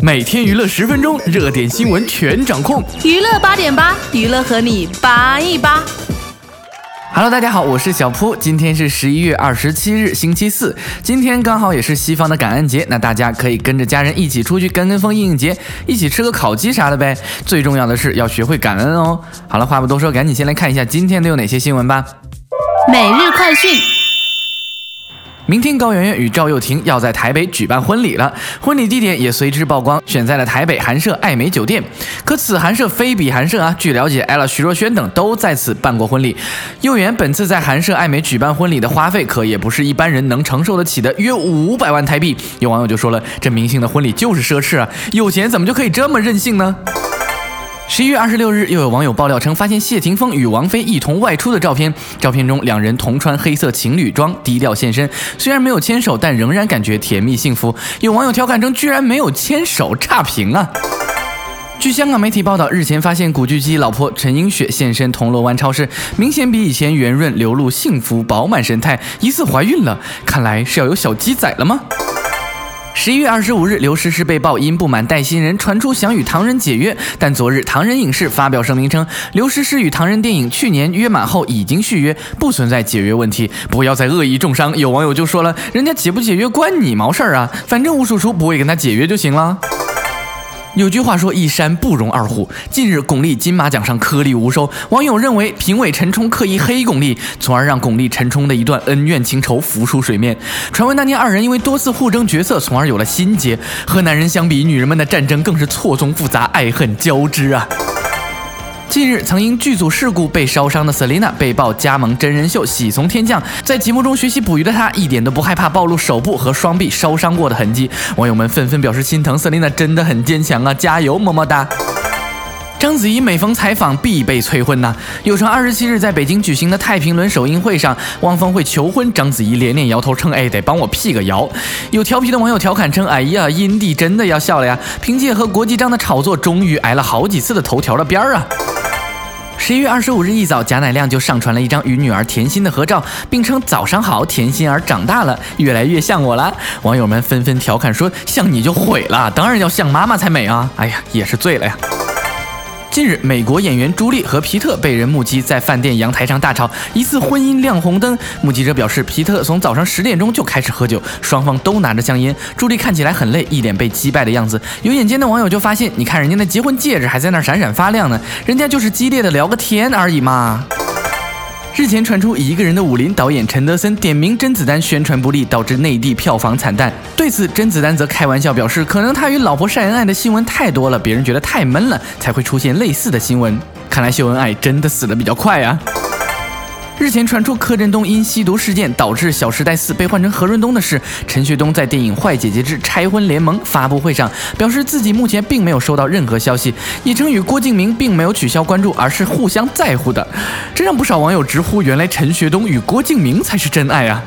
每天娱乐十分钟，热点新闻全掌控。娱乐八点八，娱乐和你八一八。Hello，大家好，我是小铺。今天是十一月二十七日，星期四。今天刚好也是西方的感恩节，那大家可以跟着家人一起出去跟跟风应应节，一起吃个烤鸡啥的呗。最重要的是要学会感恩哦。好了，话不多说，赶紧先来看一下今天都有哪些新闻吧。每日快讯。明天高圆圆与赵又廷要在台北举办婚礼了，婚礼地点也随之曝光，选在了台北韩舍爱美酒店。可此韩舍非彼韩舍啊！据了解 l、徐若瑄等都在此办过婚礼。又媛本次在韩舍爱美举办婚礼的花费，可也不是一般人能承受得起的，约五百万台币。有网友就说了，这明星的婚礼就是奢侈啊，有钱怎么就可以这么任性呢？十一月二十六日，又有网友爆料称，发现谢霆锋与王菲一同外出的照片。照片中，两人同穿黑色情侣装，低调现身。虽然没有牵手，但仍然感觉甜蜜幸福。有网友调侃称，居然没有牵手，差评啊！据香港媒体报道，日前发现古巨基老婆陈英雪现身铜锣湾超市，明显比以前圆润，流露幸福饱满神态，疑似怀孕了。看来是要有小鸡仔了吗？十一月二十五日，刘诗诗被曝因不满带新人，传出想与唐人解约。但昨日，唐人影视发表声明称，刘诗诗与唐人电影去年约满后已经续约，不存在解约问题。不要再恶意重伤。有网友就说了，人家解不解约关你毛事儿啊？反正吴叔叔不会跟他解约就行了。有句话说，一山不容二虎。近日，巩俐金马奖上颗粒无收，网友认为评委陈冲刻意黑巩俐，从而让巩俐、陈冲的一段恩怨情仇浮出水面。传闻那年二人因为多次互争角色，从而有了心结。和男人相比，女人们的战争更是错综复杂，爱恨交织啊。近日，曾因剧组事故被烧伤的 Selina 被曝加盟真人秀《喜从天降》，在节目中学习捕鱼的她，一点都不害怕暴露手部和双臂烧伤过的痕迹。网友们纷纷表示心疼，Selina 真的很坚强啊，加油，么么哒！章子怡每逢采访必被催婚呐。有传二十七日在北京举行的太平轮首映会上，汪峰会求婚，章子怡连连摇头称：“哎，得帮我辟个谣。”有调皮的网友调侃称：“哎呀，阴帝真的要笑了呀！凭借和国际章的炒作，终于挨了好几次的头条的边儿啊！”十一月二十五日一早，贾乃亮就上传了一张与女儿甜心的合照，并称：“早上好，甜心儿长大了，越来越像我了。”网友们纷纷调侃说：“像你就毁了，当然要像妈妈才美啊！”哎呀，也是醉了呀。近日，美国演员朱莉和皮特被人目击在饭店阳台上大吵，疑似婚姻亮红灯。目击者表示，皮特从早上十点钟就开始喝酒，双方都拿着香烟。朱莉看起来很累，一脸被击败的样子。有眼尖的网友就发现，你看人家那结婚戒指还在那闪闪发亮呢，人家就是激烈的聊个天而已嘛。日前传出一个人的武林导演陈德森点名甄子丹宣传不力，导致内地票房惨淡。对此，甄子丹则开玩笑表示，可能他与老婆晒恩爱的新闻太多了，别人觉得太闷了，才会出现类似的新闻。看来秀恩爱真的死得比较快啊。日前传出柯震东因吸毒事件导致《小时代四》被换成何润东的事，陈学冬在电影《坏姐姐之拆婚联盟》发布会上表示自己目前并没有收到任何消息，也称与郭敬明并没有取消关注，而是互相在乎的。这让不少网友直呼，原来陈学冬与郭敬明才是真爱啊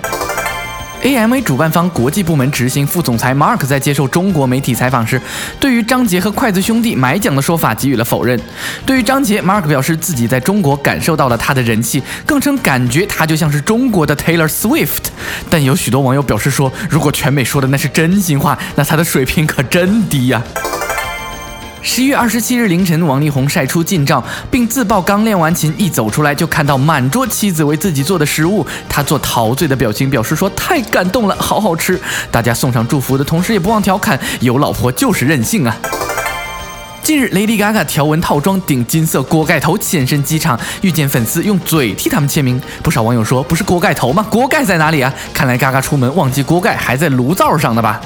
！AMA 主办方国际部门执行副总裁 Mark 在接受中国媒体采访时，对于张杰和筷子兄弟买奖的说法给予了否认。对于张杰，Mark 表示自己在中国感受到了他的人气，更称感觉他就像是中国的 Taylor Swift。但有许多网友表示说，如果全美说的那是真心话，那他的水平可真低呀。十一月二十七日凌晨，王力宏晒出近照，并自曝刚练完琴，一走出来就看到满桌妻子为自己做的食物，他做陶醉的表情，表示说太感动了，好好吃。大家送上祝福的同时，也不忘调侃：有老婆就是任性啊。近日，Lady Gaga 条纹套装顶金色锅盖头现身机场，遇见粉丝用嘴替他们签名。不少网友说：不是锅盖头吗？锅盖在哪里啊？看来 Gaga 出门忘记锅盖还在炉灶上的吧。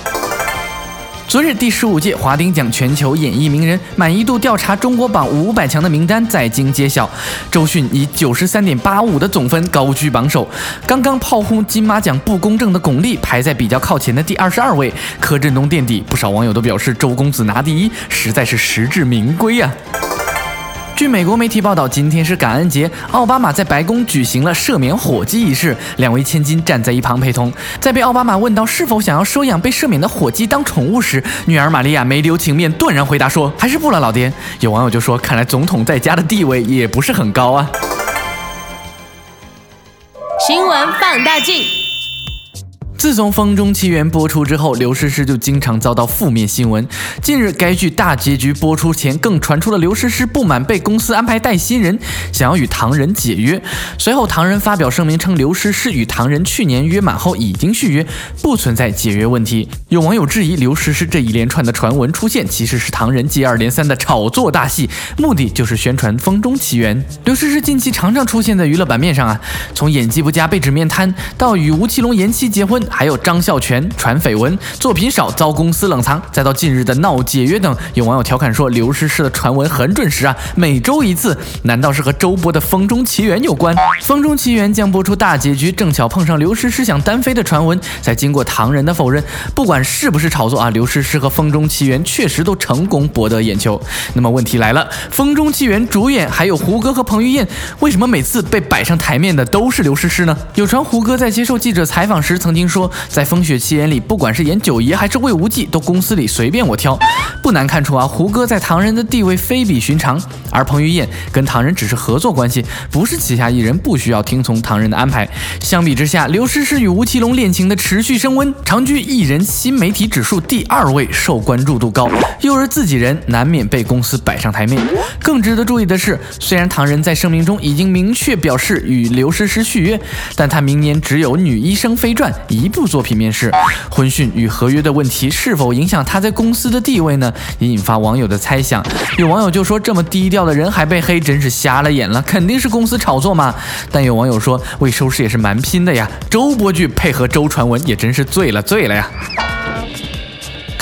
昨日，第十五届华鼎奖全球演艺名人满意度调查中国榜五百强的名单在京揭晓，周迅以九十三点八五的总分高居榜首。刚刚炮轰金马奖不公正的巩俐排在比较靠前的第二十二位，柯震东垫底。不少网友都表示周公子拿第一，实在是实至名归呀。据美国媒体报道，今天是感恩节，奥巴马在白宫举行了赦免火鸡仪式，两位千金站在一旁陪同。在被奥巴马问到是否想要收养被赦免的火鸡当宠物时，女儿玛利亚没留情面，断然回答说：“还是不了，老爹。”有网友就说：“看来总统在家的地位也不是很高啊。”新闻放大镜。自从《风中奇缘》播出之后，刘诗诗就经常遭到负面新闻。近日，该剧大结局播出前，更传出了刘诗诗不满被公司安排带新人，想要与唐人解约。随后，唐人发表声明称，刘诗诗与唐人去年约满后已经续约，不存在解约问题。有网友质疑，刘诗诗这一连串的传闻出现，其实是唐人接二连三的炒作大戏，目的就是宣传《风中奇缘》。刘诗诗近期常常出现在娱乐版面上啊，从演技不佳被指面瘫，到与吴奇隆延期结婚。还有张孝全传绯闻，作品少遭公司冷藏，再到近日的闹解约等，有网友调侃说刘诗诗的传闻很准时啊，每周一次，难道是和周播的《风中奇缘》有关？《风中奇缘》将播出大结局，正巧碰上刘诗诗想单飞的传闻，在经过唐人的否认，不管是不是炒作啊，刘诗诗和《风中奇缘》确实都成功博得眼球。那么问题来了，《风中奇缘》主演还有胡歌和彭于晏，为什么每次被摆上台面的都是刘诗诗呢？有传胡歌在接受记者采访时曾经说。说在《风雪奇缘》里，不管是演九爷还是魏无忌，都公司里随便我挑。不难看出啊，胡歌在唐人的地位非比寻常，而彭于晏跟唐人只是合作关系，不是旗下艺人，不需要听从唐人的安排。相比之下，刘诗诗与吴奇隆恋情的持续升温，长居艺人新媒体指数第二位，受关注度高。又是自己人，难免被公司摆上台面。更值得注意的是，虽然唐人在声明中已经明确表示与刘诗诗续约，但他明年只有《女医生》飞传一。一部作品面试，婚讯与合约的问题是否影响他在公司的地位呢？也引发网友的猜想。有网友就说：“这么低调的人还被黑，真是瞎了眼了，肯定是公司炒作嘛。”但有网友说：“为收视也是蛮拼的呀，周播剧配合周传文也真是醉了醉了呀。”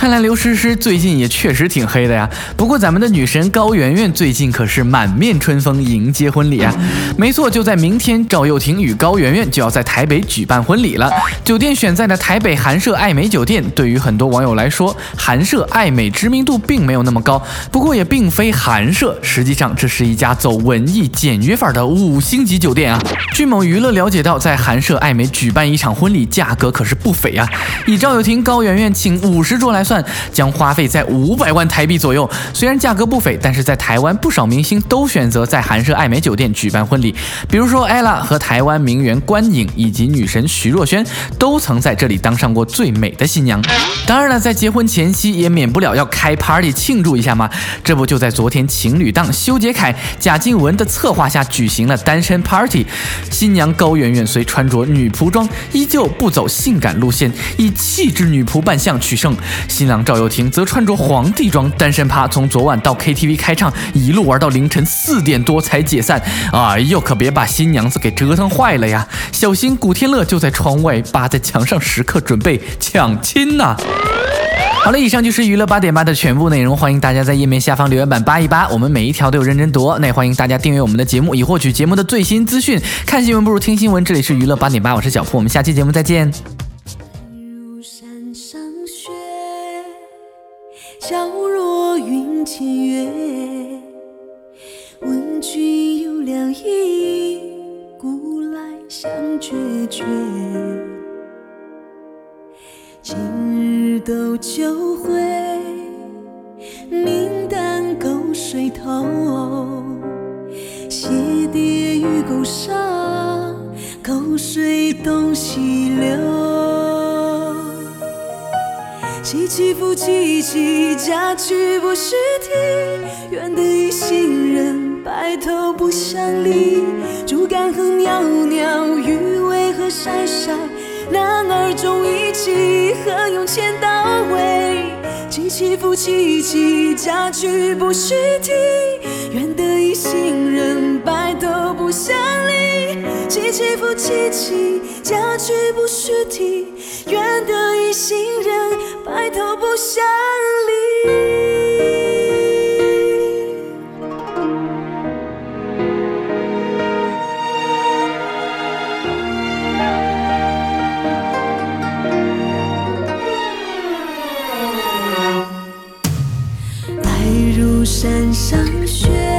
看来刘诗诗最近也确实挺黑的呀。不过咱们的女神高圆圆最近可是满面春风迎接婚礼啊。没错，就在明天，赵又廷与高圆圆就要在台北举办婚礼了。酒店选在的台北韩舍爱美酒店，对于很多网友来说，韩舍爱美知名度并没有那么高。不过也并非韩舍，实际上这是一家走文艺简约范儿的五星级酒店啊。据某娱乐了解到，在韩舍爱美举办一场婚礼，价格可是不菲啊。以赵又廷、高圆圆请五十桌来算。将花费在五百万台币左右，虽然价格不菲，但是在台湾不少明星都选择在韩舍爱美酒店举办婚礼，比如说 ella 和台湾名媛关颖以及女神徐若瑄都曾在这里当上过最美的新娘。当然了，在结婚前夕也免不了要开 party 庆祝一下嘛，这不就在昨天情侣档修杰楷、贾静雯的策划下举行了单身 party，新娘高圆圆虽穿着女仆装，依旧不走性感路线，以气质女仆扮相取胜。新郎赵又廷则穿着皇帝装，单身趴从昨晚到 KTV 开唱，一路玩到凌晨四点多才解散。哎呦，可别把新娘子给折腾坏了呀！小心古天乐就在窗外扒在墙上，时刻准备抢亲呐！好了，以上就是娱乐八点八的全部内容，欢迎大家在页面下方留言板扒一扒，我们每一条都有认真读。那也欢迎大家订阅我们的节目，以获取节目的最新资讯。看新闻不如听新闻，这里是娱乐八点八，我是小铺，我们下期节目再见。若云间月，问君有两意，故来相决绝。今日斗酒会，明旦沟水头。鞋跌于沟上，沟水东西流。起起伏起起，嫁娶不须啼。愿得一心人，白头不相离。竹竿何袅袅，鱼尾何晒晒。男儿重义气，何用千刀为？起起伏起起，嫁娶不须提。愿得一心人，白头不相离。起起伏起起，嫁娶不须提。愿得一心人，白头不相离。上学